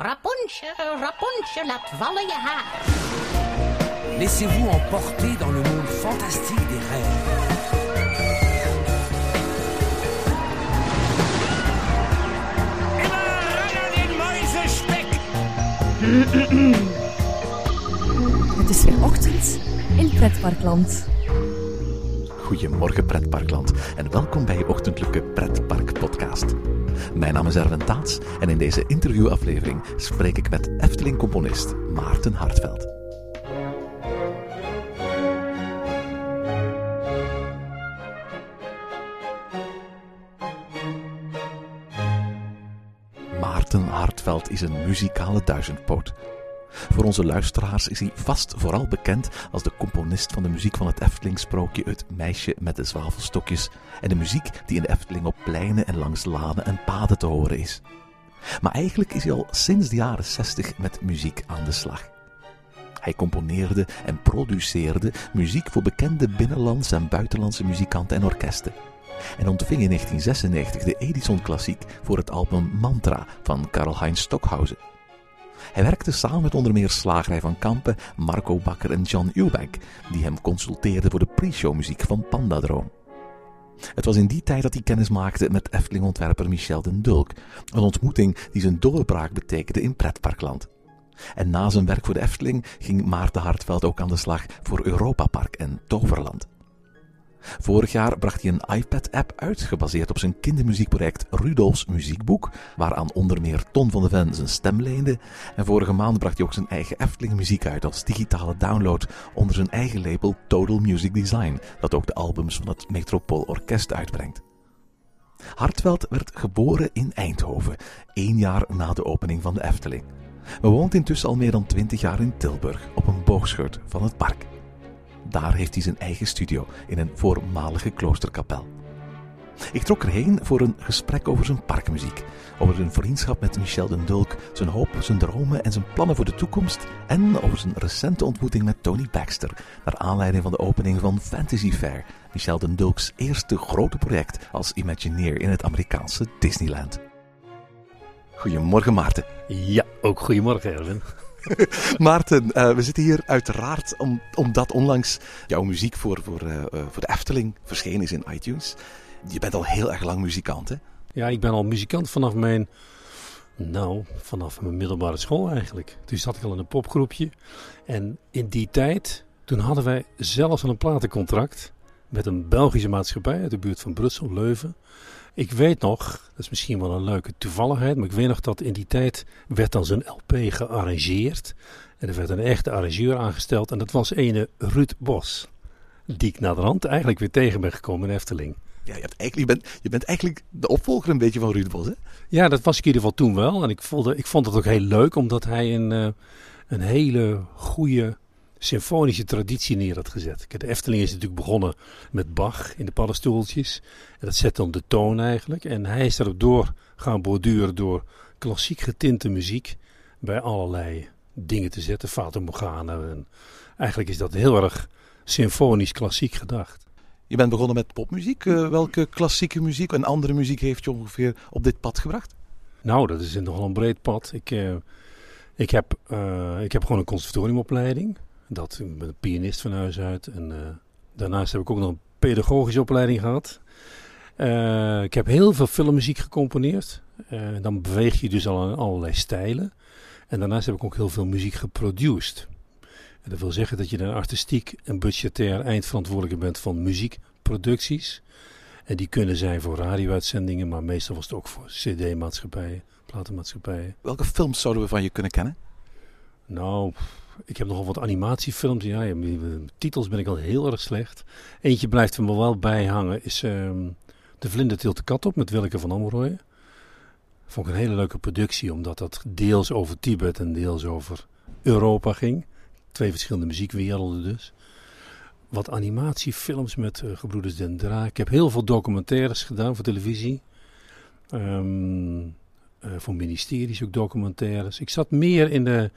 Rapunzel, Rapunzel, laat vallen je haar. Laissez-vous emporter dans le monde fantastique des rêves. Het is weer ochtend in Pretparkland. Goedemorgen Pretparkland en welkom bij je ochtendelijke Pretpark podcast. Mijn naam is Erwin Taats en in deze interviewaflevering spreek ik met Efteling-componist Maarten Hartveld. Maarten Hartveld is een muzikale duizendpoot. Voor onze luisteraars is hij vast vooral bekend als de componist van de muziek van het Efteling-sprookje Het Meisje met de Zwavelstokjes en de muziek die in de Efteling op pleinen en langs lanen en paden te horen is. Maar eigenlijk is hij al sinds de jaren 60 met muziek aan de slag. Hij componeerde en produceerde muziek voor bekende binnenlandse en buitenlandse muzikanten en orkesten. En ontving in 1996 de Edison Klassiek voor het album Mantra van Karl-Heinz Stockhausen. Hij werkte samen met onder meer Slagerij van Kampen, Marco Bakker en John Eubank, die hem consulteerden voor de pre-show muziek van Pandadroom. Het was in die tijd dat hij kennis maakte met Efteling-ontwerper Michel den Dulk, een ontmoeting die zijn doorbraak betekende in pretparkland. En na zijn werk voor de Efteling ging Maarten Hartveld ook aan de slag voor Europa Park en Toverland. Vorig jaar bracht hij een iPad-app uit, gebaseerd op zijn kindermuziekproject Rudolfs Muziekboek, waaraan onder meer Ton van de Ven zijn stem leende. En vorige maand bracht hij ook zijn eigen Efteling muziek uit als digitale download onder zijn eigen label Total Music Design, dat ook de albums van het Metropool Orkest uitbrengt. Hartveld werd geboren in Eindhoven, één jaar na de opening van de Efteling. Maar woont intussen al meer dan twintig jaar in Tilburg, op een boogschut van het park. Daar heeft hij zijn eigen studio in een voormalige kloosterkapel. Ik trok erheen voor een gesprek over zijn parkmuziek, over zijn vriendschap met Michel den Dulk, zijn hoop, zijn dromen en zijn plannen voor de toekomst en over zijn recente ontmoeting met Tony Baxter, naar aanleiding van de opening van Fantasy Fair, Michel den Dulks eerste grote project als Imagineer in het Amerikaanse Disneyland. Goedemorgen Maarten. Ja, ook goedemorgen Erwin. Maarten, uh, we zitten hier uiteraard om, omdat onlangs jouw muziek voor, voor, uh, voor de Efteling verschenen is in iTunes. Je bent al heel erg lang muzikant, hè? Ja, ik ben al muzikant vanaf mijn, nou, vanaf mijn middelbare school eigenlijk. Toen zat ik al in een popgroepje. En in die tijd, toen hadden wij zelfs een platencontract met een Belgische maatschappij uit de buurt van Brussel, Leuven. Ik weet nog, dat is misschien wel een leuke toevalligheid, maar ik weet nog dat in die tijd werd dan zo'n LP gearrangeerd. En er werd een echte arrangeur aangesteld en dat was ene Ruud Bos. Die ik naderhand eigenlijk weer tegen ben gekomen in Efteling. Ja, je, hebt eigenlijk, je, bent, je bent eigenlijk de opvolger een beetje van Ruud Bos, hè? Ja, dat was ik in ieder geval toen wel. En ik vond, ik vond het ook heel leuk, omdat hij een, uh, een hele goede symfonische traditie neer had gezet. De Efteling is natuurlijk begonnen met Bach in de paddenstoeltjes. En dat zet dan de toon eigenlijk. En hij is erop door gaan borduren door klassiek getinte muziek bij allerlei dingen te zetten. Fata Morgana. En eigenlijk is dat heel erg symfonisch klassiek gedacht. Je bent begonnen met popmuziek. Uh, welke klassieke muziek en andere muziek heeft je ongeveer op dit pad gebracht? Nou, dat is nogal een breed pad. Ik, uh, ik, heb, uh, ik heb gewoon een conservatoriumopleiding. Dat, ik ben een pianist van huis uit. En uh, daarnaast heb ik ook nog een pedagogische opleiding gehad. Uh, ik heb heel veel filmmuziek gecomponeerd. Uh, dan beweeg je dus al in allerlei stijlen. En daarnaast heb ik ook heel veel muziek geproduced. En dat wil zeggen dat je dan artistiek en budgetair eindverantwoordelijke bent van muziekproducties. En die kunnen zijn voor radio-uitzendingen, maar meestal was het ook voor cd-maatschappijen, platenmaatschappijen. Welke films zouden we van je kunnen kennen? Nou, ik heb nogal wat animatiefilms. Ja, titels ben ik al heel erg slecht. Eentje blijft er me wel bij hangen. Is um, De Vlinder tilt de kat op met Willeke van Amrooyen. Vond ik een hele leuke productie. Omdat dat deels over Tibet en deels over Europa ging. Twee verschillende muziekwerelden dus. Wat animatiefilms met uh, Gebroeders Den Dra. Ik heb heel veel documentaires gedaan voor televisie. Um, uh, voor ministeries ook documentaires. Ik zat meer in de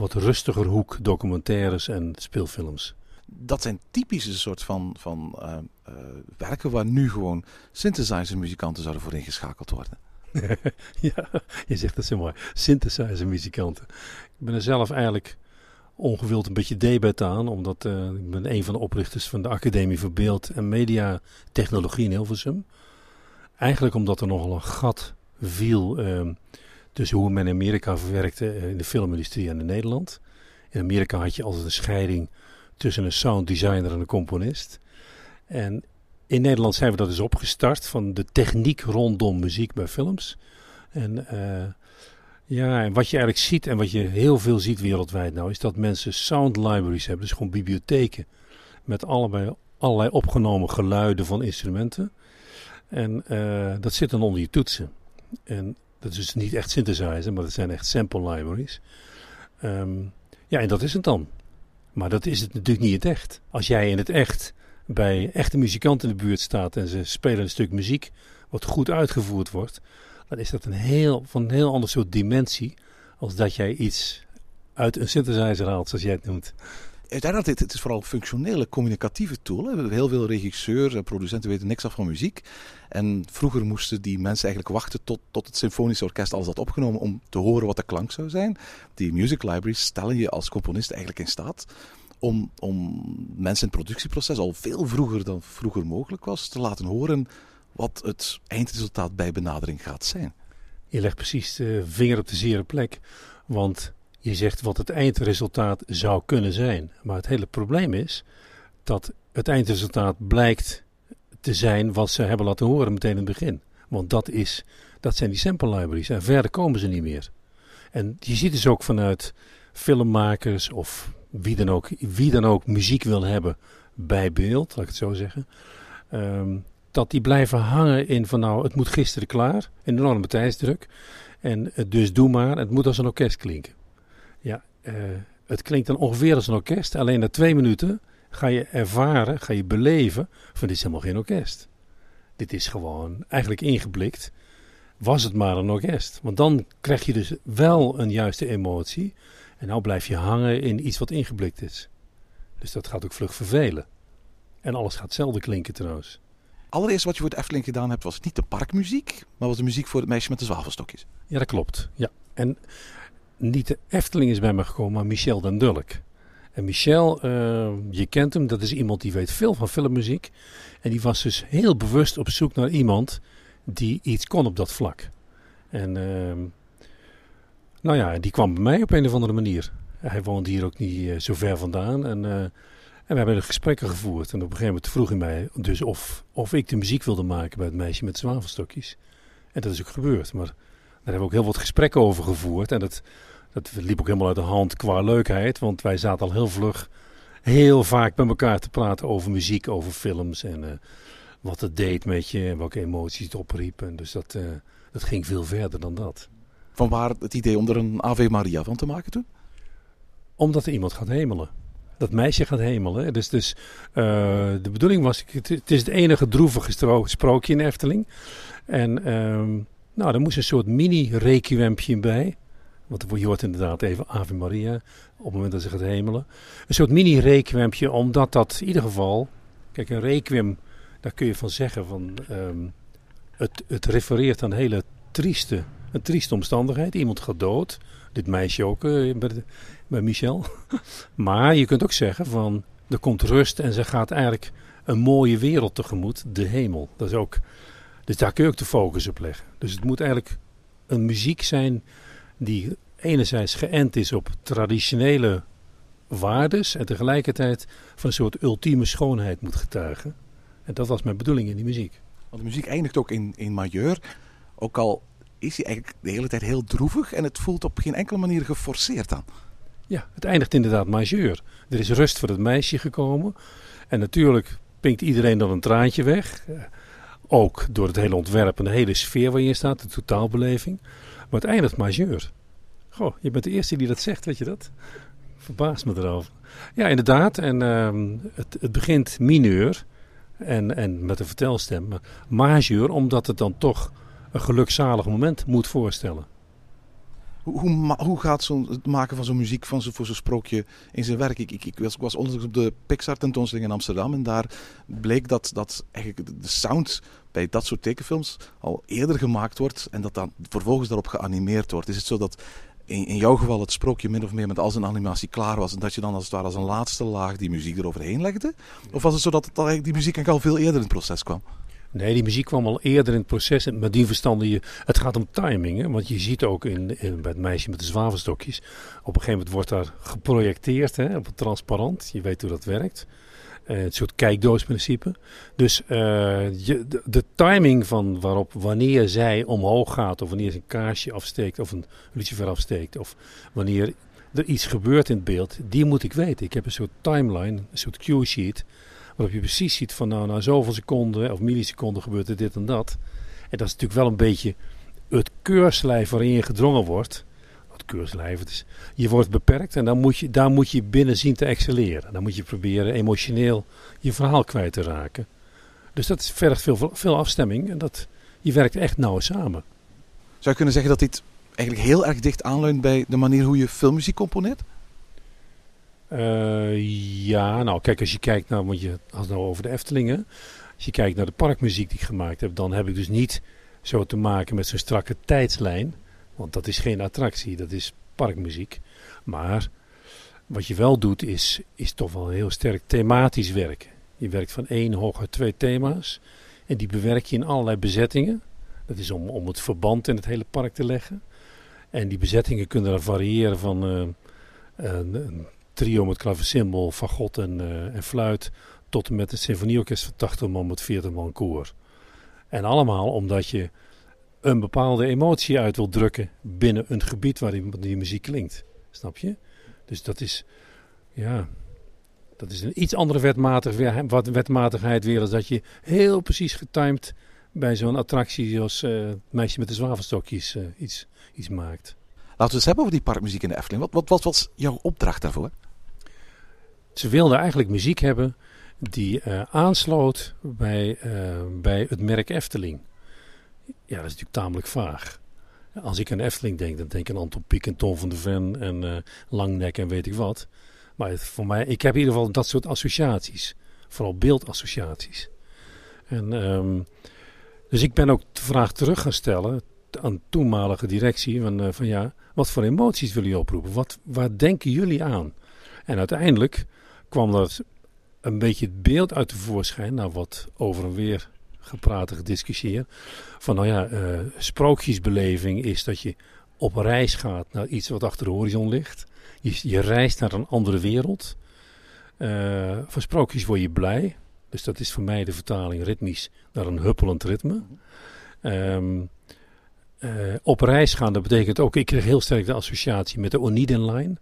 wat rustiger hoek documentaires en speelfilms. Dat zijn typische soort van, van uh, uh, werken waar nu gewoon synthesizer muzikanten zouden voor ingeschakeld worden. ja, je zegt dat zo mooi. Synthesizer muzikanten. Ik ben er zelf eigenlijk ongewild een beetje debet aan, omdat uh, ik ben een van de oprichters van de Academie voor Beeld en Media Technologie in Hilversum. Eigenlijk omdat er nogal een gat viel uh, tussen hoe men in Amerika verwerkte in de filmindustrie en in Nederland. In Amerika had je altijd een scheiding tussen een sound designer en een componist. En in Nederland zijn we dat dus opgestart van de techniek rondom muziek bij films. En uh, ja, en wat je eigenlijk ziet en wat je heel veel ziet wereldwijd nou, is dat mensen sound libraries hebben, dus gewoon bibliotheken met allebei, allerlei opgenomen geluiden van instrumenten. En uh, dat zit dan onder je toetsen. En dat is dus niet echt synthesizer, maar dat zijn echt sample libraries. Um, ja, en dat is het dan. Maar dat is het natuurlijk niet het echt. Als jij in het echt bij echte muzikanten in de buurt staat en ze spelen een stuk muziek wat goed uitgevoerd wordt, dan is dat een heel, van een heel ander soort dimensie als dat jij iets uit een synthesizer haalt, zoals jij het noemt. Uiteindelijk, het is vooral functionele, communicatieve tool. Heel veel regisseurs en producenten weten niks af van muziek. En vroeger moesten die mensen eigenlijk wachten tot, tot het symfonische orkest alles had opgenomen om te horen wat de klank zou zijn. Die music libraries stellen je als componist eigenlijk in staat om, om mensen in het productieproces al veel vroeger dan vroeger mogelijk was te laten horen wat het eindresultaat bij benadering gaat zijn. Je legt precies de vinger op de zere plek, want je zegt wat het eindresultaat zou kunnen zijn. Maar het hele probleem is dat het eindresultaat blijkt te zijn wat ze hebben laten horen meteen in het begin. Want dat, is, dat zijn die sample libraries en verder komen ze niet meer. En je ziet dus ook vanuit filmmakers of wie dan ook, wie dan ook muziek wil hebben bij beeld, laat ik het zo zeggen. Um, dat die blijven hangen in van nou, het moet gisteren klaar. Een enorme tijdsdruk. En dus doe maar, het moet als een orkest klinken. Uh, het klinkt dan ongeveer als een orkest. Alleen na twee minuten ga je ervaren, ga je beleven van dit is helemaal geen orkest. Dit is gewoon eigenlijk ingeblikt. Was het maar een orkest. Want dan krijg je dus wel een juiste emotie. En nou blijf je hangen in iets wat ingeblikt is. Dus dat gaat ook vlug vervelen. En alles gaat hetzelfde klinken trouwens. Allereerst wat je voor het Efteling gedaan hebt, was niet de parkmuziek, maar was de muziek voor het meisje met de zwavelstokjes. Ja, dat klopt. Ja. En niet de Efteling is bij me gekomen, maar Michel den Dulk. En Michel, uh, je kent hem, dat is iemand die weet veel van filmmuziek. En die was dus heel bewust op zoek naar iemand die iets kon op dat vlak. En uh, nou ja, die kwam bij mij op een of andere manier. Hij woont hier ook niet uh, zo ver vandaan. En, uh, en we hebben gesprekken gevoerd. En op een gegeven moment vroeg hij mij dus of, of ik de muziek wilde maken bij het meisje met zwavelstokjes. En dat is ook gebeurd. Maar daar hebben we ook heel wat gesprekken over gevoerd. En dat, dat liep ook helemaal uit de hand qua leukheid. Want wij zaten al heel vlug heel vaak bij elkaar te praten over muziek, over films. En uh, wat het deed met je en welke emoties het opriep. En dus dat, uh, dat ging veel verder dan dat. Vanwaar het idee om er een Ave Maria van te maken toen? Omdat er iemand gaat hemelen. Dat meisje gaat hemelen. Dus, dus uh, de bedoeling was, het, het, is het enige droevige sprookje in Efteling. En uh, nou, er moest een soort mini-requiempje bij. Want je hoort inderdaad even Ave Maria op het moment dat ze gaat hemelen. Een soort mini-requiempje, omdat dat in ieder geval... Kijk, een requiem, daar kun je van zeggen van... Um, het, het refereert aan hele trieste, een trieste omstandigheid. Iemand gaat dood. Dit meisje ook uh, bij, bij Michel. maar je kunt ook zeggen van... Er komt rust en ze gaat eigenlijk een mooie wereld tegemoet. De hemel. Dat is ook... Dus daar kun je ook de focus op leggen. Dus het moet eigenlijk een muziek zijn die enerzijds geënt is op traditionele waardes en tegelijkertijd van een soort ultieme schoonheid moet getuigen. En dat was mijn bedoeling in die muziek. Want de muziek eindigt ook in, in majeur, ook al is hij eigenlijk de hele tijd heel droevig en het voelt op geen enkele manier geforceerd aan. Ja, het eindigt inderdaad majeur. Er is rust voor het meisje gekomen en natuurlijk pinkt iedereen dan een traantje weg. Ook door het hele ontwerp en de hele sfeer waarin je staat, de totaalbeleving. Maar het eindigt majeur. Goh, je bent de eerste die dat zegt, weet je dat? Verbaast me erover. Ja, inderdaad. En uh, het, het, begint mineur en, en met een vertelstem. Majeur, omdat het dan toch een gelukzalig moment moet voorstellen. Hoe, hoe, gaat zo'n, het maken van zo'n muziek van zo, voor zo'n sprookje in zijn werk? Ik, ik, ik, was, was onlangs op de Pixar tentoonstelling in Amsterdam en daar bleek dat, dat eigenlijk de- sound bij dat soort tekenfilms al eerder gemaakt wordt en dat dan vervolgens daarop geanimeerd wordt. Is het zo dat in, in jouw geval het sprookje min of meer met al zijn animatie klaar was en dat je dan als het ware als een laatste laag die muziek eroverheen legde? Of was het zo dat het, die muziek eigenlijk al veel eerder in het proces kwam? Nee, die muziek kwam al eerder in het proces. En met die verstande je. Het gaat om timing. Hè? Want je ziet ook in, in, bij het meisje met de zwavelstokjes. Op een gegeven moment wordt daar geprojecteerd hè, op het transparant. Je weet hoe dat werkt. Eh, een soort kijkdoosprincipe. Dus eh, je, de, de timing van waarop wanneer zij omhoog gaat. Of wanneer ze een kaarsje afsteekt. Of een lucifer afsteekt. Of wanneer er iets gebeurt in het beeld. Die moet ik weten. Ik heb een soort timeline. Een soort cue sheet. Waarop je precies ziet van nou na zoveel seconden of milliseconden gebeurt er dit en dat. En dat is natuurlijk wel een beetje het keurslijf waarin je gedrongen wordt. Het keurslijf, is, je wordt beperkt en dan moet je, daar moet je binnen zien te excelleren. Dan moet je proberen emotioneel je verhaal kwijt te raken. Dus dat vergt veel, veel afstemming en dat, je werkt echt nauw samen. Zou je kunnen zeggen dat dit eigenlijk heel erg dicht aanleunt bij de manier hoe je filmmuziek componeert? Eh, ja, nou kijk, als je kijkt naar, want je had het nou over de Eftelingen. Als je kijkt naar de parkmuziek die ik gemaakt heb, dan heb ik dus niet zo te maken met zo'n strakke tijdslijn. Want dat is geen attractie, dat is parkmuziek. Maar wat je wel doet, is, is toch wel heel sterk thematisch werken. Je werkt van één hooguit twee thema's. En die bewerk je in allerlei bezettingen. Dat is om, om het verband in het hele park te leggen. En die bezettingen kunnen dan variëren van eh, een trio met klaversymbol, fagot en, eh, en fluit. Tot en met een symfonieorkest van 80 man met 40 man koor. En allemaal omdat je een bepaalde emotie uit wil drukken binnen een gebied waar die, muziek klinkt. Snap je? Dus dat is, ja, dat is een iets andere wat wetmatigheid weer. als dat je heel precies getimed bij zo'n attractie eh, het meisje met de zwavelstokjes eh, iets, iets maakt. Laten we eens hebben over die parkmuziek in de Efteling. Wat, wat, wat was jouw opdracht daarvoor? Ze wilden eigenlijk muziek hebben die eh, aansloot bij, eh, bij het merk Efteling. Ja, dat is natuurlijk tamelijk vaag. Als ik aan Efteling denk, dan denk ik aan Anton Pieck en Tom van der Ven en eh, Langnek en weet ik wat. Maar voor mij, ik heb in ieder geval dat soort associaties. Vooral beeldassociaties. En, ehm, dus ik ben ook de vraag terug gaan stellen aan de toenmalige directie. Van, van ja, wat voor emoties willen jullie oproepen? Wat, waar denken jullie aan? En uiteindelijk kwam dat een beetje het beeld uit de voorschijn, nou wat over en weer gepraat en gediscussieerd. Van nou ja, eh, sprookjesbeleving is dat je op reis gaat naar iets wat achter de horizon ligt. Je, je reist naar een andere wereld. Eh, van sprookjes word je blij. Dus dat is voor mij de vertaling ritmisch naar een huppelend ritme. Ehm, eh, op reis gaan, dat betekent ook, ik kreeg heel sterk de associatie met de Oniden Line.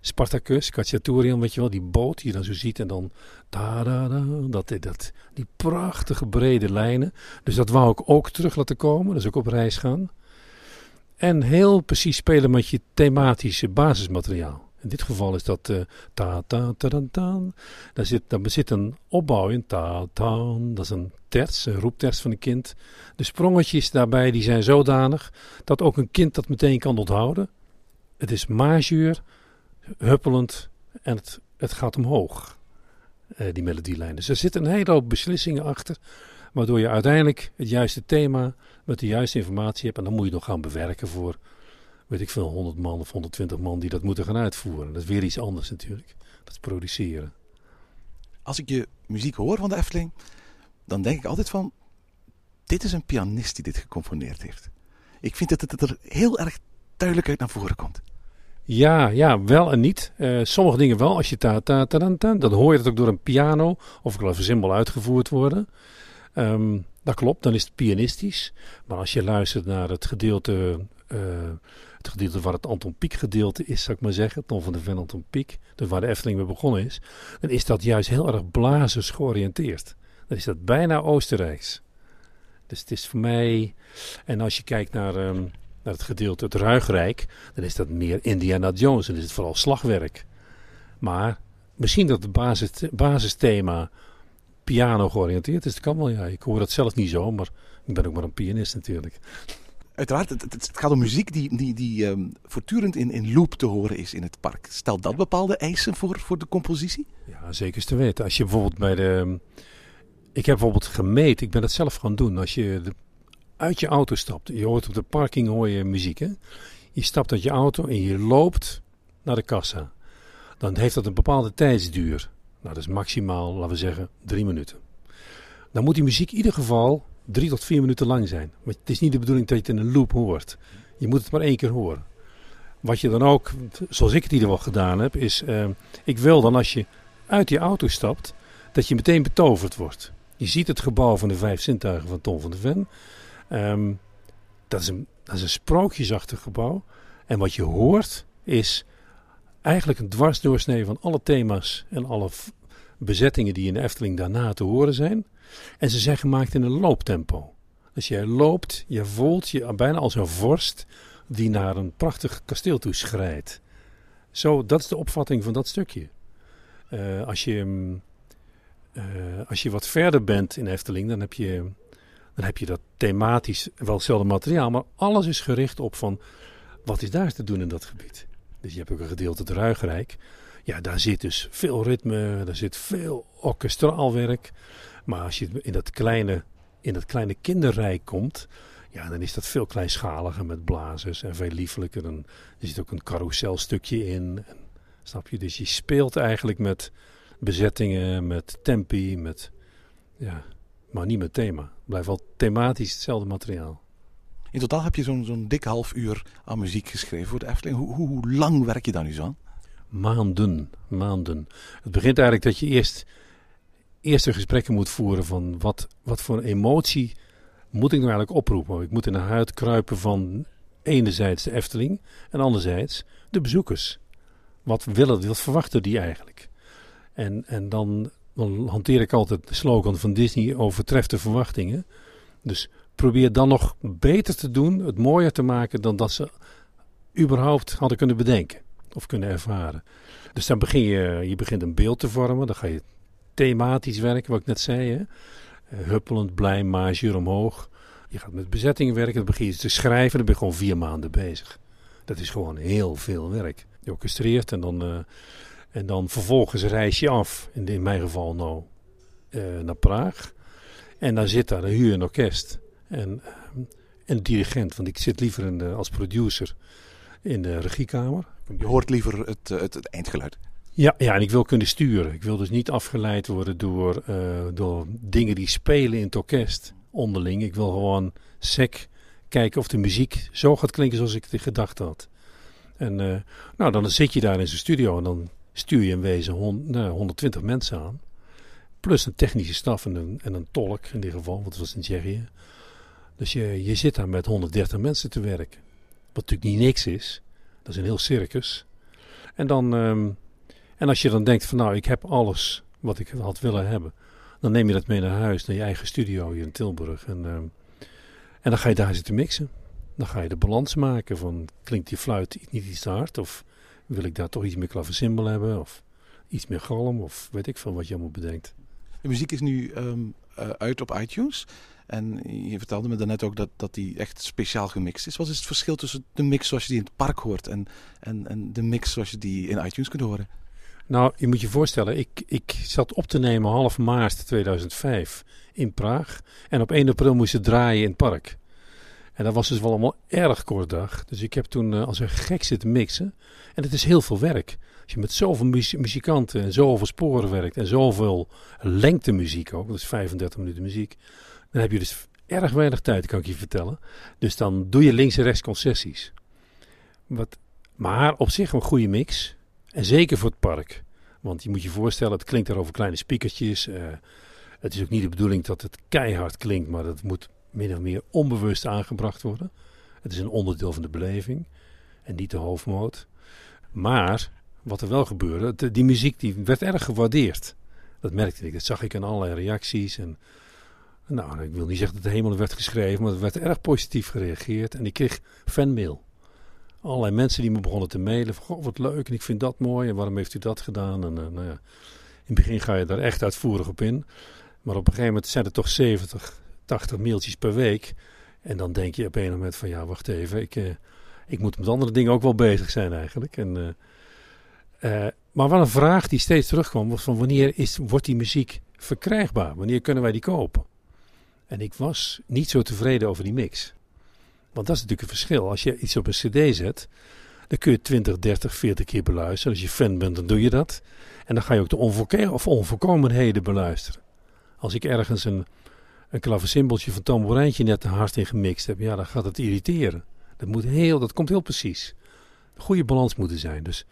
Spartacus, Cacciatorium, weet je wel, die boot die je dan zo ziet en dan da da da, dat, dat, die prachtige brede lijnen. Dus dat wou ik ook terug laten komen, dus ook op reis gaan. En heel precies spelen met je thematische basismateriaal. In dit geval is dat eh, ta ta ta ta ta. Daar zit, daar zit een opbouw in. Ta ta. Dat is een terts, een roepterts van een kind. De sprongetjes daarbij die zijn zodanig dat ook een kind dat meteen kan onthouden. Het is majuur, huppelend en het, het gaat omhoog, eh, die melodielijn. Dus er zitten een hele hoop beslissingen achter, waardoor je uiteindelijk het juiste thema met de juiste informatie hebt. En dan moet je nog gaan bewerken voor, weet ik veel, 100 man of 120 man die dat moeten gaan uitvoeren. Dat is weer iets anders natuurlijk, dat produceren. Als ik je muziek hoor van de Efteling, dan denk ik altijd van... Dit is een pianist die dit gecomponeerd heeft. Ik vind dat het er heel erg duidelijk uit naar voren komt. Ja, ja, wel en niet. Eh, sommige dingen wel. Als je ta ta ta ta, ta dan hoor je het ook door een piano of klaversymbol uitgevoerd worden. Ehm, dat klopt, dan is het pianistisch. Maar als je luistert naar het gedeelte, eh, het gedeelte waar het Anton Pieck gedeelte is, zou ik maar zeggen, Tom van de Ven Anton Pieck, dus waar de Efteling mee begonnen is, dan is dat juist heel erg blazers georiënteerd. Dan is dat bijna Oostenrijks. Dus het is voor mij, en als je kijkt naar, ehm, naar het gedeelte, het Ruigrijk, dan is dat meer Indiana Jones. Dan is het vooral slagwerk. Maar misschien dat het basis, basisthema piano georiënteerd is. Dat kan wel, ja. Ik hoor dat zelf niet zo, maar ik ben ook maar een pianist natuurlijk. Uiteraard, het, gaat om muziek die, die, die ehm, voortdurend in, in loop te horen is in het park. Stelt dat bepaalde eisen voor, voor de compositie? Ja, zeker is te weten. Als je bijvoorbeeld bij de. Ik heb bijvoorbeeld gemeten, ik ben het zelf gaan doen. Als je de- uit je auto stapt, je hoort op de parking hoor je muziek. Hè? Je stapt uit je auto en je loopt naar de kassa. Dan heeft dat een bepaalde tijdsduur. Nou, dat is maximaal, laten we zeggen, drie minuten. Dan moet die muziek in ieder geval drie tot vier minuten lang zijn. Want het is niet de bedoeling dat je het in een loop hoort. Je moet het maar één keer horen. Wat je dan ook, zoals ik het in ieder geval gedaan heb, is... eh, ik wil dan als je uit die auto stapt, dat je meteen betoverd wordt. Je ziet het gebouw van de vijf zintuigen van Tom van de Ven. Ehm, dat, is een, dat sprookjesachtig gebouw. En wat je hoort is eigenlijk een dwarsdoorsnee van alle thema's en alle bezettingen die in de Efteling daarna te horen zijn. En ze zijn gemaakt in een looptempo. Als jij loopt, je voelt je bijna als een vorst die naar een prachtig kasteel toe schrijdt. Zo, dat is de opvatting van dat stukje. Eh, als, je, mm, eh, als je wat verder bent in Efteling, dan heb je, dan heb je dat thematisch wel hetzelfde materiaal, maar alles is gericht op van wat is daar te doen in dat gebied. Dus je hebt ook een gedeelte het. Ja, daar zit dus veel ritme, daar zit veel orkestraal werk. Maar als je in dat kleine, in dat kleine kinderrijk komt, ja, dan is dat veel kleinschaliger met blazers en veel liefelijker. En er zit ook een carouselstukje in. Snap je? Dus je speelt eigenlijk met bezettingen, met tempi, met, ja, maar niet met thema. Blijft wel thematisch hetzelfde materiaal. In totaal heb je zo'n zo'n dik half uur aan muziek geschreven voor de Efteling. Hoe, hoe, hoe lang werk je daar nu zo aan? Maanden, maanden. Het begint eigenlijk dat je eerst, eerst een gesprekken moet voeren van wat, wat voor emotie moet ik nou eigenlijk oproepen. Ik moet in de huid kruipen van enerzijds de Efteling en anderzijds de bezoekers. Wat willen, wat verwachten die eigenlijk? En, en dan, dan hanteer ik altijd de slogan van Disney overtreft de verwachtingen. Dus probeer dan nog beter te doen, het mooier te maken dan dat ze überhaupt hadden kunnen bedenken of kunnen ervaren. Dus dan begin je, je begint een beeld te vormen, dan ga je thematisch werken, wat ik net zei. Hè? Eh, huppelend, blij, magie omhoog. Je gaat met bezettingen werken, dan begin je te schrijven, dan ben je gewoon vier maanden bezig. Dat is gewoon heel veel werk. Je orchestreert en dan, eh, en dan vervolgens reis je af, in, mijn geval nou, eh, naar Praag. En dan zit daar, dan huur een orkest en eh, een dirigent, want ik zit liever in de, als producer in de regiekamer. Je hoort liever het, eh, het, het eindgeluid. Ja, ja, en ik wil kunnen sturen. Ik wil dus niet afgeleid worden door, door dingen die spelen in het orkest onderling. Ik wil gewoon sec kijken of de muziek zo gaat klinken zoals ik het gedacht had. En nou, dan zit je daar in zijn studio en dan stuur je in wezen hon- nou, 120 mensen aan. Plus een technische staf en een, en een tolk in dit geval, want het was in Tsjechië. Dus je, je zit daar met 130 mensen te werken. Wat natuurlijk niet niks is. Dat is een heel circus. En dan... ehm, en als je dan denkt van nou, ik heb alles wat ik had willen hebben. Dan neem je dat mee naar huis, naar je eigen studio hier in Tilburg. En, ehm, en dan ga je daar zitten mixen. Dan ga je de balans maken van klinkt die fluit niet iets te hard? Of wil ik daar toch iets meer klavecimbal hebben? Of iets meer galm? Of weet ik van wat je allemaal bedenkt. De muziek is nu ehm, eh, uit op iTunes. En je vertelde me daarnet ook dat, dat die echt speciaal gemixt is. Wat is het verschil tussen de mix zoals je die in het park hoort en, en, en de mix zoals je die in iTunes kunt horen? Nou, je moet je voorstellen, ik, ik zat op te nemen half maart 2005 in Praag. En op 1 april moest het draaien in het park. En dat was dus wel allemaal erg kort dag. Dus ik heb toen eh, als een gek zitten mixen. En het is heel veel werk. Als je met zoveel muzikanten en zoveel sporen werkt en zoveel lengte muziek ook, dat is 35 minuten muziek, dan heb je dus erg weinig tijd, kan ik je vertellen. Dus dan doe je links en rechts concessies. Wat, maar op zich een goede mix. En zeker voor het park. Want je moet je voorstellen, het klinkt daar over kleine speakertjes. eh, het is ook niet de bedoeling dat het keihard klinkt, maar dat moet min of meer onbewust aangebracht worden. Het is een onderdeel van de beleving en niet de hoofdmoot. Maar wat er wel gebeurde, die muziek die werd erg gewaardeerd. Dat merkte ik, dat zag ik in allerlei reacties. En, nou, ik wil niet zeggen dat het helemaal werd geschreven, maar er werd erg positief gereageerd. En ik kreeg fanmail allerlei mensen die me begonnen te mailen. Goh, wat leuk en ik vind dat mooi en waarom heeft u dat gedaan? En, eh, nou ja, in het begin ga je daar echt uitvoerig op in. Maar op een gegeven moment zijn er toch 70, 80 mailtjes per week. En dan denk je op een moment van ja, wacht even, ik, eh, ik moet met andere dingen ook wel bezig zijn eigenlijk. En, eh, eh, maar wel een vraag die steeds terugkwam was van wanneer is, wordt die muziek verkrijgbaar? Wanneer kunnen wij die kopen? En ik was niet zo tevreden over die mix. Want dat is natuurlijk een verschil. Als je iets op een cd zet, dan kun je 20, 30, 40 keer beluisteren. Als je fan bent, dan doe je dat. En dan ga je ook de onvolke- of onvolkomenheden beluisteren. Als ik ergens een, een klaversymboltje van tamboerijntje net te hard in gemixt heb, ja, dan gaat het irriteren. Dat, moet heel, dat komt heel precies. Goede balans moeten zijn. Dus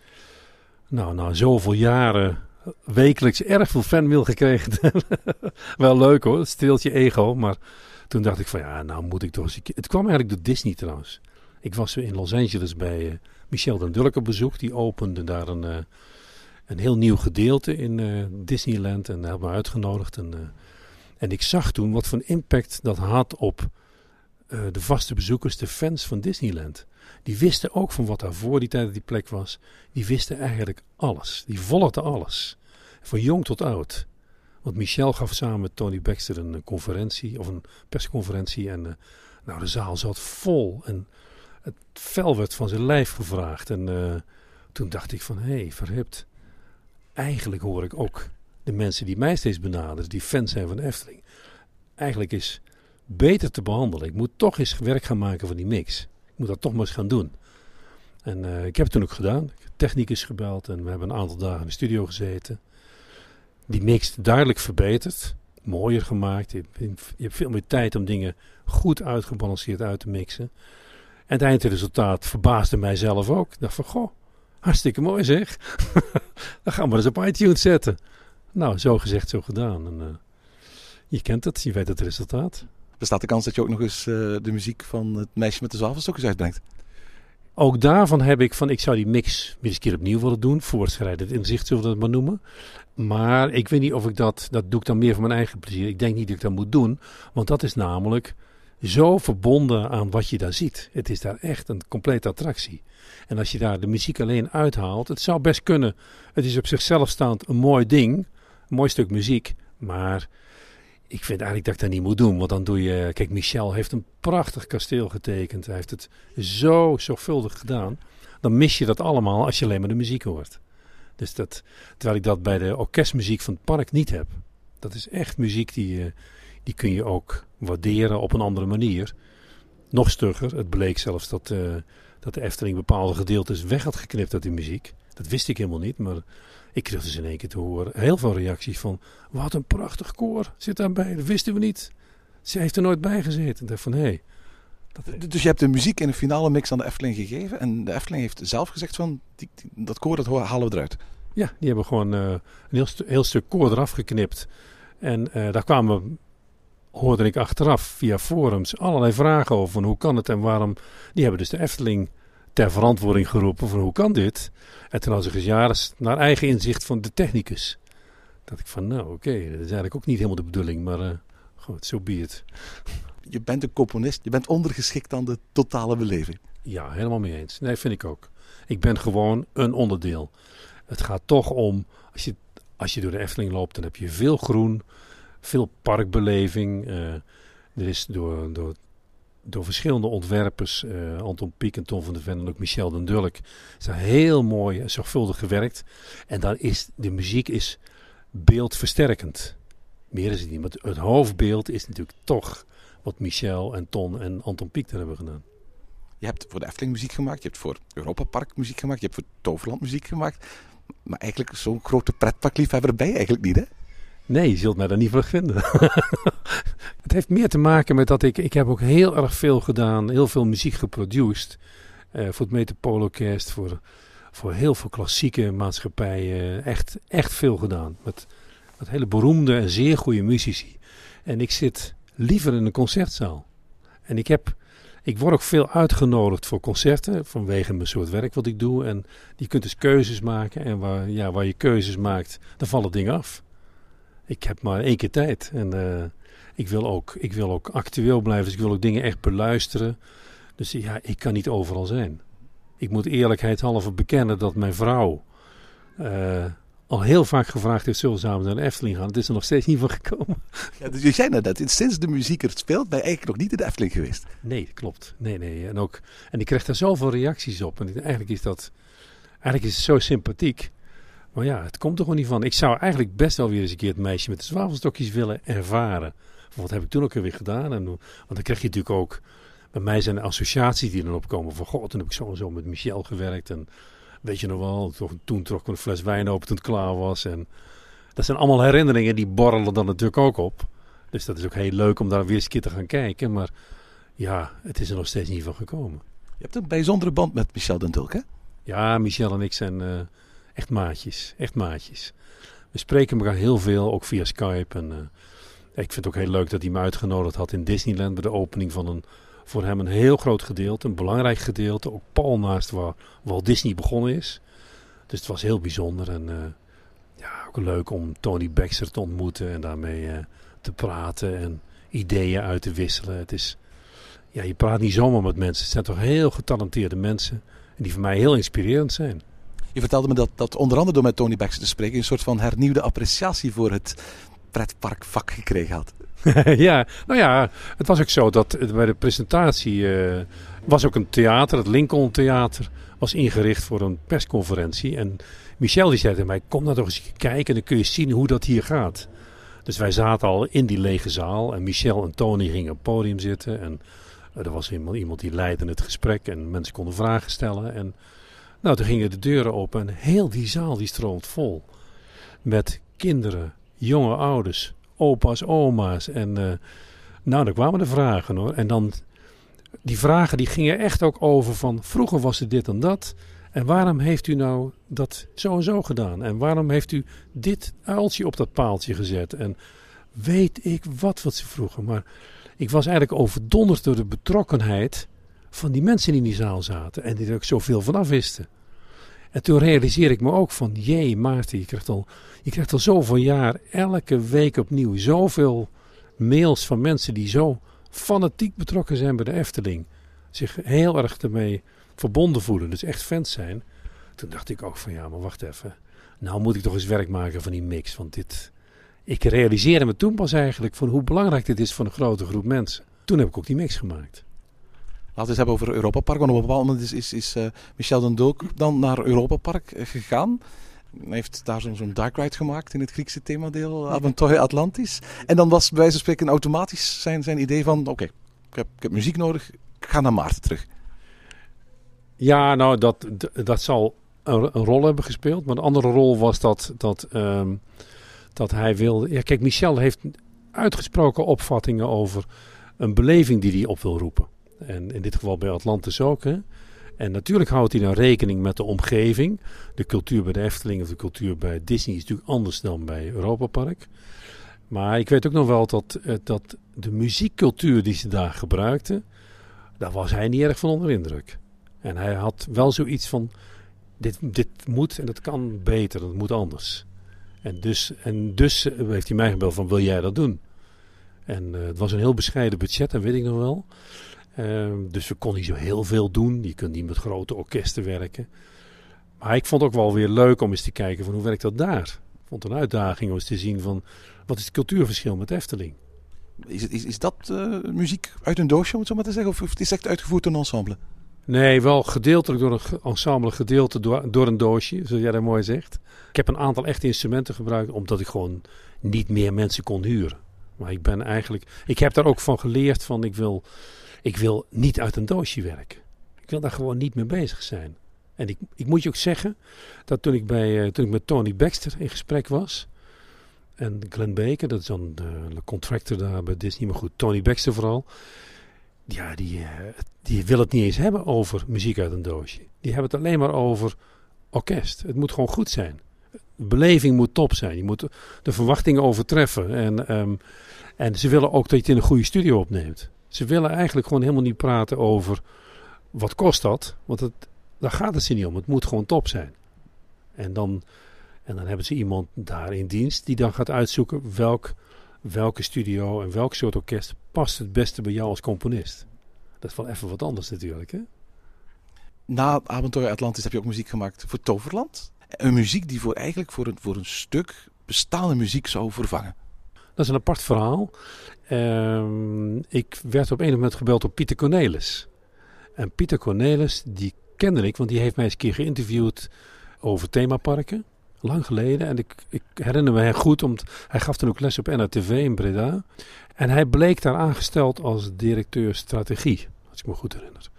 nou, na zoveel jaren wekelijks erg veel fanmail gekregen. Wel leuk hoor, streelt je ego. Maar toen dacht ik van ja, nou moet ik toch eens... Het kwam eigenlijk door Disney trouwens. Ik was in Los Angeles bij eh, Michel den bezoek. Die opende daar een, eh, een heel nieuw gedeelte in eh, Disneyland. En daar hebben we uitgenodigd. En, en ik zag toen wat voor impact dat had op eh, de vaste bezoekers, de fans van Disneyland. Die wisten ook van wat daar voor die tijd die plek was. Die wisten eigenlijk alles. Die volgden alles. Van jong tot oud. Want Michel gaf samen met Tony Baxter een, conferentie, of een persconferentie. En eh, nou, de zaal zat vol. En het vel werd van zijn lijf gevraagd. En eh, toen dacht ik van, hé, hey. Eigenlijk hoor ik ook de mensen die mij steeds benaderen, die fans zijn van Efteling. Eigenlijk is beter te behandelen. Ik moet toch eens werk gaan maken van die mix. Ik moet dat toch maar eens gaan doen. En eh, ik heb het toen ook gedaan. Ik heb gebeld en we hebben een aantal dagen in de studio gezeten. Die mix duidelijk verbeterd. Mooier gemaakt. Je, hebt- je hebt veel meer tijd om dingen goed uitgebalanceerd uit te mixen. En het eindresultaat verbaasde mijzelf ook. Ik dacht van, goh, hartstikke mooi zeg. Dan gaan we eens op iTunes zetten. Nou, zo gezegd, zo gedaan. En, eh, je kent het, je weet het resultaat. Bestaat de kans dat je ook nog eens eh, de muziek van het meisje met de zwavelstokjes uitbrengt? Ook daarvan heb ik van, ik zou die mix weer eens een keer opnieuw willen doen. Voortschrijdend inzicht zullen we dat maar noemen. Maar ik weet niet of ik dat, dat doe ik dan meer voor mijn eigen plezier. Ik denk niet dat ik dat moet doen. Want dat is namelijk zo verbonden aan wat je daar ziet. Het is daar echt een complete attractie. En als je daar de muziek alleen uithaalt, het zou best kunnen. Het is op zichzelf staand een mooi ding. Mooi stuk muziek. Maar ik vind eigenlijk dat ik dat niet moet doen. Want dan doe je. Kijk, Michel heeft een prachtig kasteel getekend. Hij heeft het zo zorgvuldig gedaan. Dan mis je dat allemaal als je alleen maar de muziek hoort. Dus dat, terwijl ik dat bij de orkestmuziek van het park niet heb. Dat is echt muziek die, eh, die kun je ook waarderen op een andere manier. Nog stugger, het bleek zelfs dat, eh, dat de Efteling bepaalde gedeeltes weg had geknipt uit die muziek. Dat wist ik helemaal niet, maar ik kreeg dus in één keer te horen heel veel reacties van... Wat een prachtig koor zit daarbij, dat wisten we niet. Ze heeft er nooit bij gezeten. Ik dacht van, hé, hey, Dus je hebt de muziek in een finale mix aan de Efteling gegeven. En de Efteling heeft zelf gezegd van, die, die- dat koor dat halen we eruit. Ja, die hebben gewoon eh, een heel, stu- heel stuk koor eraf geknipt. En eh, daar kwamen, hoorde ik achteraf via forums, allerlei vragen over. Van hoe kan het en waarom. Die hebben dus de Efteling ter verantwoording geroepen van hoe kan dit? En toen had naar eigen inzicht van de technicus. Dat ik van, nou oké, dat is eigenlijk ook niet helemaal de bedoeling. Maar eh, goed, zo so be it. Je bent een componist, je bent ondergeschikt aan de totale beleving. Ja, helemaal mee eens. Nee, vind ik ook. Ik ben gewoon een onderdeel. Het gaat toch om, als je, als je door de Efteling loopt, dan heb je veel groen, veel parkbeleving. eh, er is door, door, door verschillende ontwerpers, eh, Anton Pieck en Tom van der Ven en ook Michel den Dulk, daar heel mooi en zorgvuldig gewerkt. En daar is, de muziek is beeldversterkend. Meer is het niet, maar het- het hoofdbeeld is natuurlijk toch wat Michel en Ton en Anton Pieck daar hebben gedaan. Je hebt voor de Efteling muziek gemaakt, je hebt voor Europa Park muziek gemaakt, je hebt voor Toverland muziek gemaakt. Maar eigenlijk zo'n grote pretparkliefhebber ben je eigenlijk niet, hè? Nee, je zult mij daar niet voor vinden. heeft meer te maken met dat ik... Ik heb ook heel erg veel gedaan. Heel veel muziek geproduced. eh, voor het Metropolorkest. Voor, voor heel veel klassieke maatschappijen. Echt, echt veel gedaan. Met, met hele beroemde en zeer goede muzici. En ik zit liever in een concertzaal. En ik heb... Ik word ook veel uitgenodigd voor concerten. Vanwege mijn soort werk wat ik doe. En je kunt dus keuzes maken. En waar, ja, waar je keuzes maakt, dan vallen dingen af. Ik heb maar één keer tijd. En eh, ik, wil ook, ik wil ook actueel blijven. Dus ik wil ook dingen echt beluisteren. Dus ja, ik kan niet overal zijn. Ik moet eerlijkheidshalve bekennen dat mijn vrouw... eh, al heel vaak gevraagd heeft, zullen we samen naar de Efteling gaan? Het is er nog steeds niet van gekomen. Ja, dus je zei net, dat sinds de muziek er speelt, ben je eigenlijk nog niet in de Efteling geweest. Nee, klopt. Nee, nee. En, ook, en ik kreeg daar zoveel reacties op. En eigenlijk is dat, eigenlijk is het zo sympathiek. Maar ja, het komt er gewoon niet van. Ik zou eigenlijk best wel weer eens een keer het meisje met de zwavelstokjes willen ervaren. Wat heb ik toen ook weer gedaan? En, want dan krijg je natuurlijk ook... Bij mij zijn er associaties die dan opkomen van... God, toen heb ik zo en zo met Michel gewerkt. En weet je nog wel, toen trok ik een fles wijn open toen het klaar was. En dat zijn allemaal herinneringen die borrelen dan natuurlijk ook op. Dus dat is ook heel leuk om daar weer eens een keer te gaan kijken. Maar ja, het is er nog steeds niet van gekomen. Je hebt een bijzondere band met Michel den Dulk, hè? Ja, Michel en ik zijn uh, echt maatjes. Echt maatjes. We spreken elkaar heel veel, ook via Skype. En uh, ik vind het ook heel leuk dat hij me uitgenodigd had in Disneyland bij de opening van een voor hem een heel groot gedeelte, een belangrijk gedeelte. Ook pal naast waar Walt Disney begonnen is. Dus het was heel bijzonder en uh, ja, ook leuk om Tony Baxter te ontmoeten en daarmee uh, te praten en ideeën uit te wisselen. Het is, ja, je praat niet zomaar met mensen. Het zijn toch heel getalenteerde mensen en die voor mij heel inspirerend zijn. Je vertelde me dat, dat onder andere door met Tony Baxter te spreken... een soort van hernieuwde appreciatie voor het pretparkvak gekregen had. ja, nou ja, het was ook zo dat bij de presentatie uh, was ook een theater, het Lincoln Theater, was ingericht voor een persconferentie. En Michel die zei tegen mij, kom nou toch eens kijken en dan kun je zien hoe dat hier gaat. Dus wij zaten al in die lege zaal en Michel en Tony gingen op het podium zitten. En er was iemand, iemand die leidde het gesprek en mensen konden vragen stellen. En nou, toen gingen de deuren open en heel die zaal die stroomt vol. Met kinderen, jonge ouders, opa's, oma's. En uh, nou, daar kwamen de vragen hoor. En dan, die vragen die gingen echt ook over van, vroeger was het dit en dat. En waarom heeft u nou dat zo en zo gedaan? En waarom heeft u dit uiltje op dat paaltje gezet? En weet ik wat wat ze vroegen. Maar ik was eigenlijk overdonderd door de betrokkenheid van die mensen die in die zaal zaten. En die er ook zoveel vanaf wisten. En toen realiseer ik me ook van, jee Maarten, je krijgt al, je krijgt al zoveel jaar, elke week opnieuw, zoveel mails van mensen die zo fanatiek betrokken zijn bij de Efteling. Zich heel erg ermee verbonden voelen, dus echt fans zijn. Toen dacht ik ook van, ja, maar wacht even. Nou moet ik toch eens werk maken van die mix, want dit... Ik realiseerde me toen pas eigenlijk van hoe belangrijk dit is voor een grote groep mensen. Toen heb ik ook die mix gemaakt. Laten we het hebben over Europa Park. Want op een bepaald moment is, is, is uh, Michel den Dulk dan naar Europa Park uh, gegaan. Hij heeft daar zo'n zo dark ride gemaakt in het Griekse themadeel Aventoy Atlantis. En dan was bij wijze van spreken automatisch zijn, zijn idee van... Oké, okay, ik, heb, ik heb muziek nodig, ik ga naar Maarten terug. Ja, nou dat, dat zal een, een, rol hebben gespeeld. Maar een andere rol was dat, dat, um, dat hij wilde... Ja, kijk, Michel heeft uitgesproken opvattingen over een beleving die hij op wil roepen. En in dit geval bij Atlantis ook. Hè. En natuurlijk houdt hij dan rekening met de omgeving. De cultuur bij de Efteling of de cultuur bij Disney is natuurlijk anders dan bij Europa Park. Maar ik weet ook nog wel dat, eh, dat de muziekcultuur die ze daar gebruikten, daar was hij niet erg van onder indruk. En hij had wel zoiets van, dit, dit moet en dat kan beter, dat moet anders. En dus, en dus heeft hij mij gebeld van, wil jij dat doen? En uh, het was een heel bescheiden budget, dat weet ik nog wel. Uh, dus we konden niet zo heel veel doen. Je kunt niet met grote orkesten werken. Maar ik vond het ook wel weer leuk om eens te kijken van hoe werkt dat daar. Ik vond het een uitdaging om eens te zien van wat is het cultuurverschil met Efteling. Is, is, is dat uh, muziek uit een doosje, om het zo maar te zeggen? Of is het echt uitgevoerd door een ensemble? Nee, wel gedeeltelijk door een ensemble, gedeelte door, door een doosje, zoals jij dat mooi zegt. Ik heb een aantal echte instrumenten gebruikt, omdat ik gewoon niet meer mensen kon huren. Maar ik ben eigenlijk, ik heb daar ook van geleerd van ik wil ik wil niet uit een doosje werken. Ik wil daar gewoon niet mee bezig zijn. En ik, ik moet je ook zeggen dat toen ik, bij, uh, toen ik met Tony Baxter in gesprek was. En Glenn Baker, dat is dan de, de contractor daar bij Disney. Maar goed, Tony Baxter vooral. Ja, die, uh, die wil het niet eens hebben over muziek uit een doosje. Die hebben het alleen maar over orkest. Het moet gewoon goed zijn. De beleving moet top zijn. Je moet de verwachtingen overtreffen. En, um, en ze willen ook dat je het in een goede studio opneemt. Ze willen eigenlijk gewoon helemaal niet praten over wat kost dat. Want het, daar gaat het ze niet om. Het moet gewoon top zijn. En dan, en dan hebben ze iemand daar in dienst die dan gaat uitzoeken welk, welke studio en welk soort orkest past het beste bij jou als componist. Dat is wel even wat anders natuurlijk. Hè? Na Avontuur Atlantis heb je ook muziek gemaakt voor Toverland. Een muziek die voor eigenlijk voor een, voor een stuk bestaande muziek zou vervangen. Dat is een apart verhaal. Ehm, ik werd op een moment gebeld door Pieter Cornelis. En Pieter Cornelis, die kende ik, want die heeft mij eens een keer geïnterviewd over themaparken. Lang geleden. En ik, ik herinner me hem goed, omdat hij gaf toen ook les op NRTV in Breda. En hij bleek daar aangesteld als directeur strategie, als ik me goed herinner.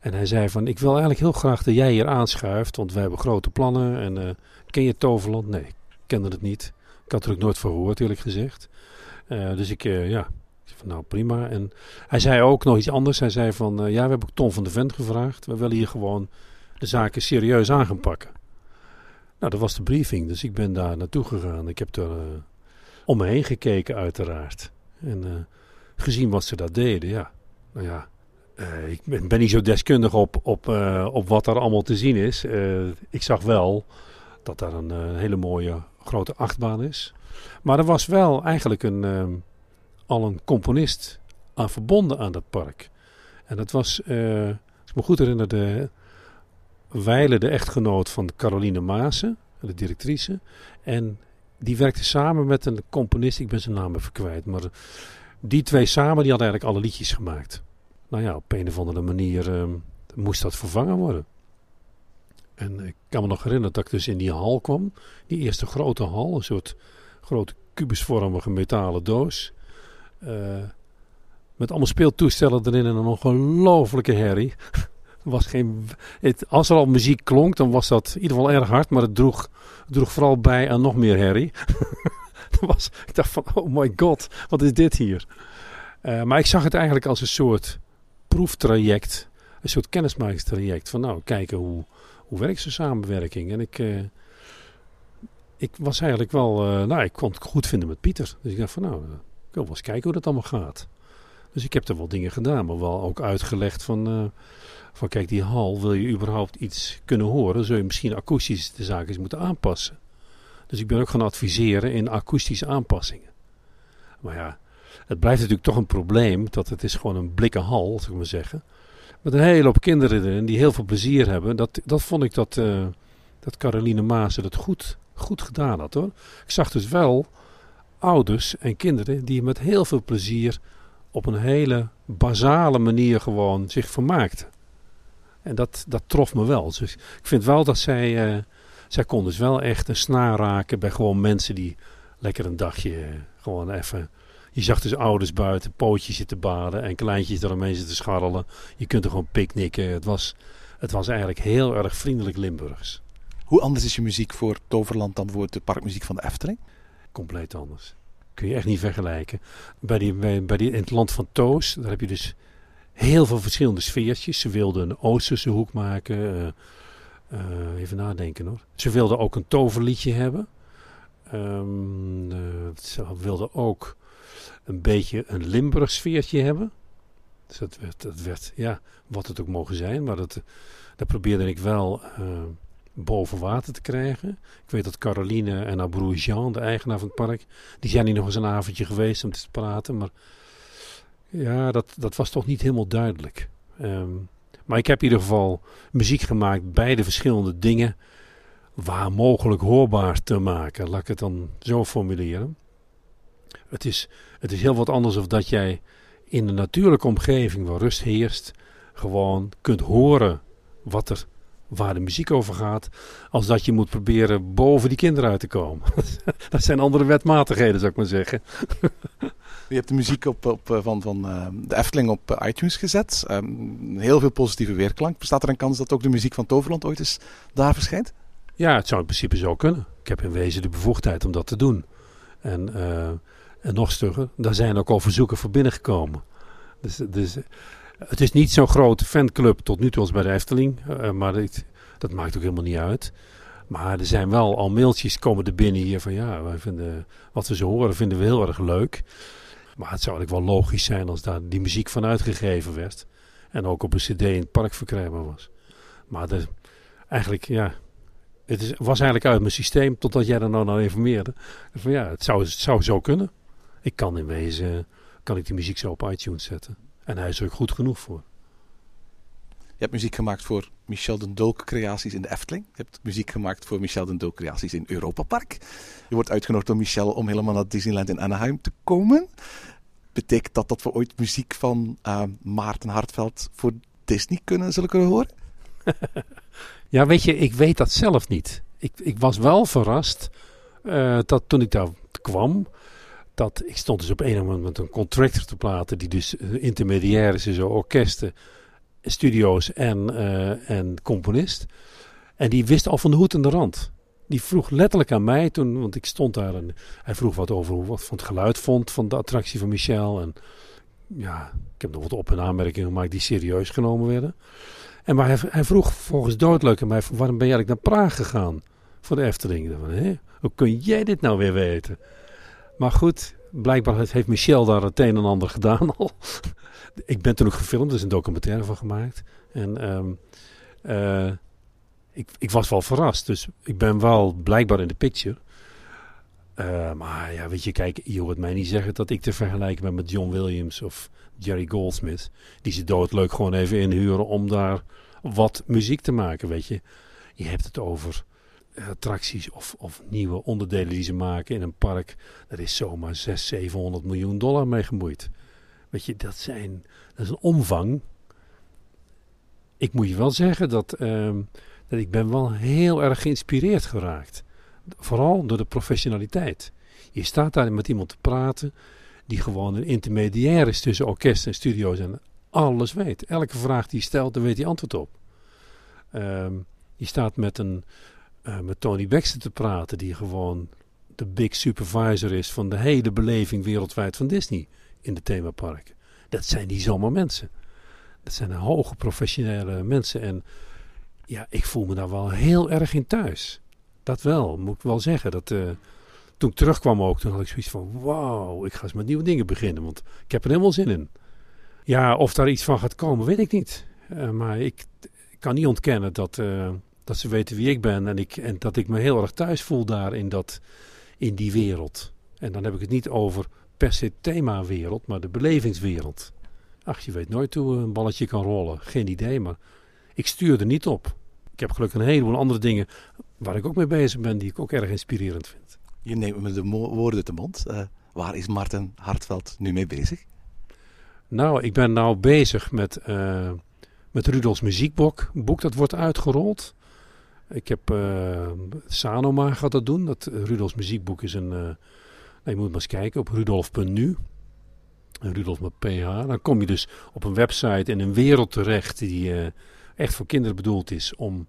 En hij zei van, ik wil eigenlijk heel graag dat jij hier aanschuift, want wij hebben grote plannen. En eh, ken je Toverland? Nee, ik kende het niet. Ik had er ook nooit van gehoord, eerlijk gezegd. Uh, dus ik, uh, ja, van, nou prima. En hij zei ook nog iets anders. Hij zei van, ja, we hebben ook Tom van de Vent gevraagd. We willen hier gewoon de zaken serieus aan gaan pakken. Nou, dat was de briefing, dus ik ben daar naartoe gegaan. Ik heb er om me heen gekeken, uiteraard. En gezien wat ze daar deden, ja. Nou ja, ik ben, ben, niet zo deskundig op, op, op wat er allemaal te zien is. Ik zag wel dat daar een hele mooie grote achtbaan is. Maar er was wel eigenlijk een, al een componist aan verbonden aan dat park. En dat was, als ik me goed herinner, de Weile, de echtgenoot van Caroline Maassen, de directrice. En die werkte samen met een componist, ik ben zijn naam even kwijt. Maar die twee samen, die hadden eigenlijk alle liedjes gemaakt nou ja, op een of andere manier uh, moest dat vervangen worden. En ik kan me nog herinneren dat ik dus in die hal kwam. Die eerste grote hal, een soort grote kubusvormige metalen doos. Uh, met allemaal speeltoestellen erin en een ongelofelijke herrie. was geen, het, als er al muziek klonk, dan was dat in ieder geval erg hard. Maar het droeg, droeg vooral bij aan nog meer herrie. was, ik dacht van, oh my god, wat is dit hier? Uh, maar ik zag het eigenlijk als een soort proeftraject, een soort kennismakingstraject. Van nou, kijken hoe, hoe werkt zo'n samenwerking. En ik, uh, ik was eigenlijk wel, uh, nou, ik kon het goed vinden met Pieter. Dus ik dacht van nou, ik wil wel eens kijken hoe dat allemaal gaat. Dus ik heb er wel dingen gedaan, maar wel ook uitgelegd van, uh, van kijk, die hal, wil je überhaupt iets kunnen horen, zul je misschien akoestisch de zaken eens moeten aanpassen. Dus ik ben ook gaan adviseren in akoestische aanpassingen. Maar ja, het blijft natuurlijk toch een probleem dat het is gewoon een blikken hal, zou ik maar zeggen. Met een hele hoop kinderen die heel veel plezier hebben. Dat, dat vond ik dat, uh, dat Caroline Maas het goed, goed gedaan had hoor. Ik zag dus wel ouders en kinderen die met heel veel plezier op een hele basale manier gewoon zich vermaakten. En dat, dat trof me wel. Dus ik vind wel dat zij, uh, zij kon dus wel echt een snaar raken bij gewoon mensen die lekker een dagje gewoon even je zag dus ouders buiten, pootjes zitten baden en kleintjes eromheen zitten scharrelen. Je kunt er gewoon picknicken. Het was, het was eigenlijk heel erg vriendelijk Limburgs. Hoe anders is je muziek voor Toverland dan voor de parkmuziek van de Efteling? Compleet anders. Kun je echt niet vergelijken. Bij die, bij, bij die, in het land van Toos, daar heb je dus heel veel verschillende sfeertjes. Ze wilden een Oosterse hoek maken. Uh, uh, even nadenken hoor. Ze wilden ook een toverliedje hebben. Um, uh, ze wilden ook een beetje een Limburg sfeertje hebben. Dus dat werd, dat werd, ja, wat het ook mogen zijn. Maar dat, dat probeerde ik wel uh, boven water te krijgen. Ik weet dat Caroline en haar Jean, de eigenaar van het park, die zijn hier nog eens een avondje geweest om te praten. Maar ja, dat, dat was toch niet helemaal duidelijk. Um, maar ik heb in ieder geval muziek gemaakt bij de verschillende dingen waar mogelijk hoorbaar te maken. Laat ik het dan zo formuleren. Het is, het is heel wat anders of dat jij in een natuurlijke omgeving waar rust heerst, gewoon kunt horen wat er, waar de muziek over gaat, als dat je moet proberen boven die kinderen uit te komen. dat zijn andere wetmatigheden, zou ik maar zeggen. Je hebt de muziek op, op, eh, van, van uh, de Efteling op uh, iTunes gezet. Um, heel veel positieve weerklank. Bestaat er een kans dat ook de muziek van Toverland ooit eens daar verschijnt? Ja, het zou in principe zo kunnen. Ik heb in wezen de bevoegdheid om dat te doen. En uh, en nog stugger, daar zijn ook al verzoeken voor binnengekomen. Dus, dus het is niet zo'n grote fanclub tot nu toe als bij de Efteling. Uh, maar dat, maakt ook helemaal niet uit. Maar er zijn wel al mailtjes komen er binnen hier van ja, wij vinden, wat we zo horen vinden we heel erg leuk. Maar het zou eigenlijk wel logisch zijn als daar die muziek van uitgegeven werd. En ook op een cd in het park verkrijgbaar was. Maar eigenlijk, ja, het is, was eigenlijk uit mijn systeem totdat jij er nou naar informeerde. Van ja, het zou, het zou zo kunnen ik kan in wezen, kan ik die muziek zo op iTunes zetten. En hij is er ook goed genoeg voor. Je hebt muziek gemaakt voor Michel den Dolk creaties in de Efteling. Je hebt muziek gemaakt voor Michel den Dolk creaties in Europa Park. Je wordt uitgenodigd door Michel om helemaal naar Disneyland in Anaheim te komen. Betekent dat dat we ooit muziek van uh, Maarten Hartveld voor Disney kunnen, zullen kunnen horen? ja, weet je, ik weet dat zelf niet. Ik, ik was wel verrast uh, dat toen ik daar kwam, dat ik stond dus op een moment met een contractor te praten, die dus intermediair is tussen orkesten, studio's en, uh, en componist. En die wist al van de hoed en de rand. Die vroeg letterlijk aan mij toen, want ik stond daar en hij vroeg wat over hoe wat van het geluid vond van de attractie van Michel. En ja, ik heb nog wat op- en aanmerkingen gemaakt die serieus genomen werden. En maar hij, vroeg volgens doodleuk aan mij, waarom ben je eigenlijk naar Praag gegaan voor de Efteling? Hè? Hoe kun jij dit nou weer weten? Maar goed, blijkbaar heeft Michel daar het een en ander gedaan al. ik ben toen ook gefilmd, er is een documentaire van gemaakt. En um, uh, ik, ik, was wel verrast, dus ik ben wel blijkbaar in de picture. Uh, maar ja, weet je, kijk, je hoort mij niet zeggen dat ik te vergelijken ben met John Williams of Jerry Goldsmith. Die ze doodleuk gewoon even inhuren om daar wat muziek te maken, weet je. Je hebt het over attracties of, of nieuwe onderdelen die ze maken in een park. Daar is zomaar 600, 700 miljoen dollar mee gemoeid. Weet je, dat, zijn, dat is een omvang. Ik moet je wel zeggen dat, uh, dat ik ben wel heel erg geïnspireerd geraakt. Vooral door de professionaliteit. Je staat daar met iemand te praten die gewoon een intermediair is tussen orkest en studio's en alles weet. Elke vraag die je stelt, daar weet hij antwoord op. Um, je staat met, een, uh, met Tony Baxter te praten, die gewoon de big supervisor is van de hele beleving wereldwijd van Disney in de themaparken. Dat zijn die zomaar mensen. Dat zijn hoge professionele mensen. En ja, ik voel me daar wel heel erg in thuis. Dat wel, moet ik wel zeggen. Dat, uh, toen ik terugkwam ook, toen had ik zoiets van... Wauw, ik ga eens met nieuwe dingen beginnen. Want ik heb er helemaal zin in. Ja, of daar iets van gaat komen, weet ik niet. Uh, maar ik, kan niet ontkennen dat, dat ze weten wie ik ben. En, ik, en dat ik me heel erg thuis voel daar in, dat, in die wereld. En dan heb ik het niet over per se themawereld, maar de belevingswereld. Ach, je weet nooit hoe een balletje kan rollen. Geen idee, maar ik stuur er niet op. Ik heb gelukkig een heleboel andere dingen waar ik ook mee bezig ben, die ik ook erg inspirerend vind. Je neemt me de woorden te mond. Uh, waar is Martin Hartveld nu mee bezig? Nou, ik ben nou bezig met, uh, met Rudolfs muziekboek. Een boek dat wordt uitgerold. Ik heb uh, Sanoma gaat dat doen. Dat Rudolfs muziekboek is een. nou, je moet maar eens kijken op rudolf.nu. Rudolf PH. Dan kom je dus op een website in een wereld terecht die echt voor kinderen bedoeld is om,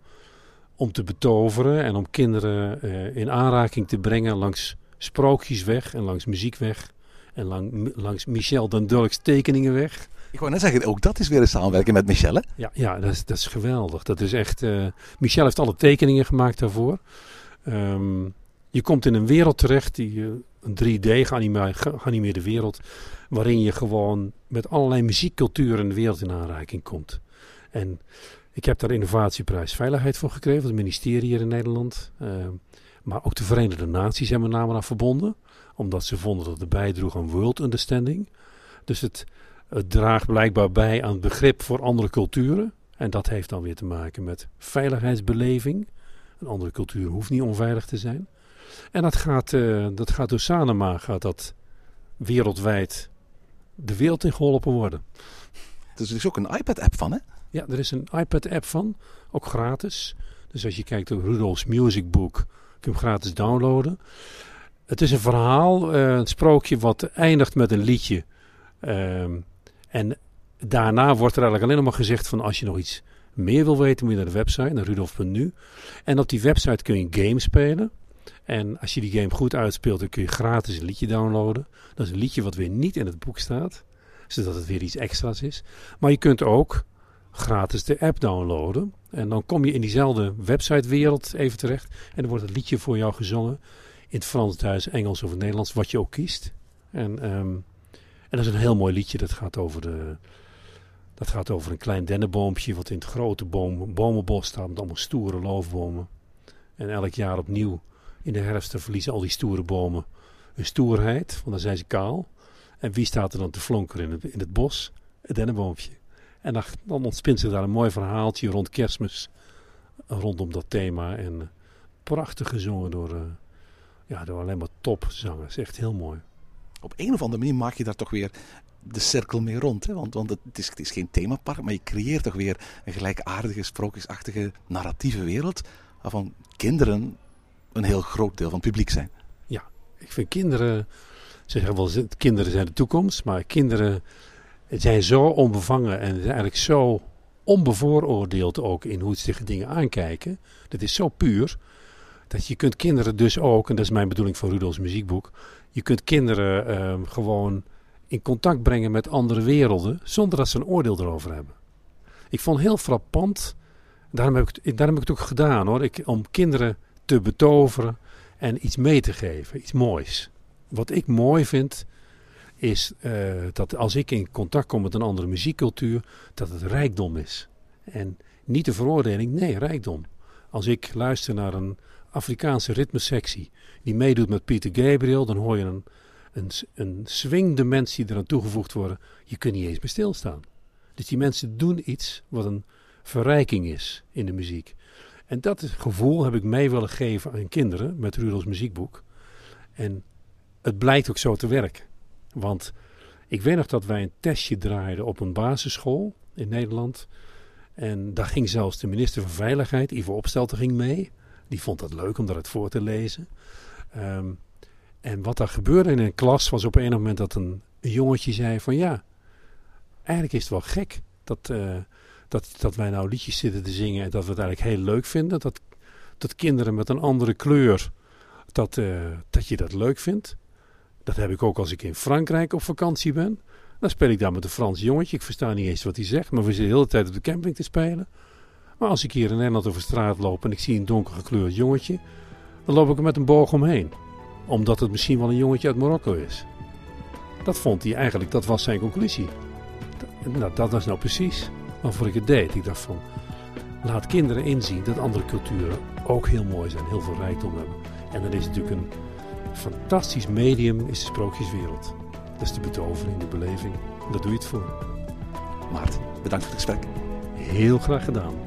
om te betoveren en om kinderen in aanraking te brengen langs sprookjesweg en langs muziekweg en lang, langs Michel den Dulks tekeningenweg. Ik wou net zeggen, ook dat is weer een samenwerking met Michel, hè? Ja, ja dat, is, dat is geweldig. Dat is echt... Uh, Michel heeft alle tekeningen gemaakt daarvoor. Um, je komt in een wereld terecht, die, een 3D geanimeerde wereld, waarin je gewoon met allerlei muziekculturen de wereld in aanraking komt. En ik heb daar innovatieprijs veiligheid voor gekregen, van het ministerie hier in Nederland. Uh, maar ook de Verenigde Naties hebben namen aan verbonden, omdat ze vonden dat het bijdroeg aan world understanding. Dus het, het draagt blijkbaar bij aan het begrip voor andere culturen. En dat heeft dan weer te maken met veiligheidsbeleving. Een andere cultuur hoeft niet onveilig te zijn. En dat gaat, uh, dat gaat door Sanema gaat dat wereldwijd de wereld in geholpen worden. Dus er is ook een iPad-app van, hè? Ja, er is een iPad-app van, ook gratis. Dus als je kijkt op Rudolf's Music Book, kun je hem gratis downloaden. Het is een verhaal, uh, een sprookje wat eindigt met een liedje. Uh, en daarna wordt er eigenlijk alleen nog maar gezegd van als je nog iets meer wil weten, moet je naar de website, naar rudolf.nu. En op die website kun je game spelen. En als je die game goed uitspeelt, dan kun je gratis een liedje downloaden. Dat is een liedje wat weer niet in het boek staat, zodat het weer iets extra's is. Maar je kunt ook gratis de app downloaden. En dan kom je in diezelfde websitewereld even terecht. En dan wordt het liedje voor jou gezongen in het Frans, Duits, Engels of Nederlands, wat je ook kiest. En, um, en dat is een heel mooi liedje. Dat gaat over, de, dat gaat over een klein dennenboompje wat in het grote boom, bomenbos staat met allemaal stoere loofbomen. En elk jaar opnieuw in de herfst verliezen al die stoere bomen hun stoerheid, want dan zijn ze kaal. En wie staat er dan te flonkeren in het, in het bos? Het dennenboompje. En dan, dan ontspint zich daar een mooi verhaaltje rond kerstmis. Rondom dat thema. En eh, prachtig gezongen door, eh, ja, door alleen maar topzangers. Echt heel mooi. Op een of andere manier maak je daar toch weer de cirkel mee rond. Hè? Want, want het, is, het is geen themapark, maar je creëert toch weer een gelijkaardige, sprookjesachtige, narratieve wereld. Waarvan kinderen een heel groot deel van het publiek zijn. Ja, ik vind kinderen. Ze zeggen wel, kinderen zijn de toekomst. Maar kinderen zijn zo onbevangen en zijn eigenlijk zo onbevooroordeeld ook in hoe ze tegen dingen aankijken. Dat is zo puur. Dat je kunt kinderen dus ook, en dat is mijn bedoeling van Rudolfs muziekboek. Je kunt kinderen ehm, gewoon in contact brengen met andere werelden. Zonder dat ze een oordeel erover hebben. Ik vond heel frappant. Daarom heb ik, daarom heb ik het ook gedaan hoor. Ik, om kinderen te betoveren en iets mee te geven. Iets moois. Wat ik mooi vind is uh, dat als ik in contact kom met een andere muziekcultuur, dat het rijkdom is. En niet de veroordeling, nee, rijkdom. Als ik luister naar een Afrikaanse ritmesectie die meedoet met Peter Gabriel, dan hoor je een, een, een swingdimensie eraan toegevoegd worden. Je kunt niet eens meer stilstaan. Dus die mensen doen iets wat een verrijking is in de muziek. En dat gevoel heb ik mee willen geven aan kinderen met Rudolfs muziekboek. En het blijkt ook zo te werken. Want ik weet nog dat wij een testje draaiden op een basisschool in Nederland. En daar ging zelfs de minister van Veiligheid, Ivo Opstelten, ging mee. Die vond dat leuk om dat voor te lezen. Ehm, en wat er gebeurde in een klas was op een moment dat een, jongetje zei van ja, eigenlijk is het wel gek dat, uh, dat, dat wij nou liedjes zitten te zingen en dat we het eigenlijk heel leuk vinden. Dat, dat kinderen met een andere kleur, dat, uh, dat je dat leuk vindt. Dat heb ik ook als ik in Frankrijk op vakantie ben. Dan speel ik daar met een Frans jongetje. Ik versta niet eens wat hij zegt, maar we zitten de hele tijd op de camping te spelen. Maar als ik hier in Nederland over straat loop en ik zie een donker gekleurd jongetje, dan loop ik er met een boog omheen. Omdat het misschien wel een jongetje uit Marokko is. Dat vond hij eigenlijk, dat was zijn conclusie. Dat, nou, dat was nou precies waarvoor ik het deed. Ik dacht van, laat kinderen inzien dat andere culturen ook heel mooi zijn, heel veel rijkdom hebben. En dan is het natuurlijk een fantastisch medium is de sprookjeswereld. Dat is de betovering, de beleving. Daar doe je het voor. Maarten, bedankt voor het gesprek. Heel graag gedaan.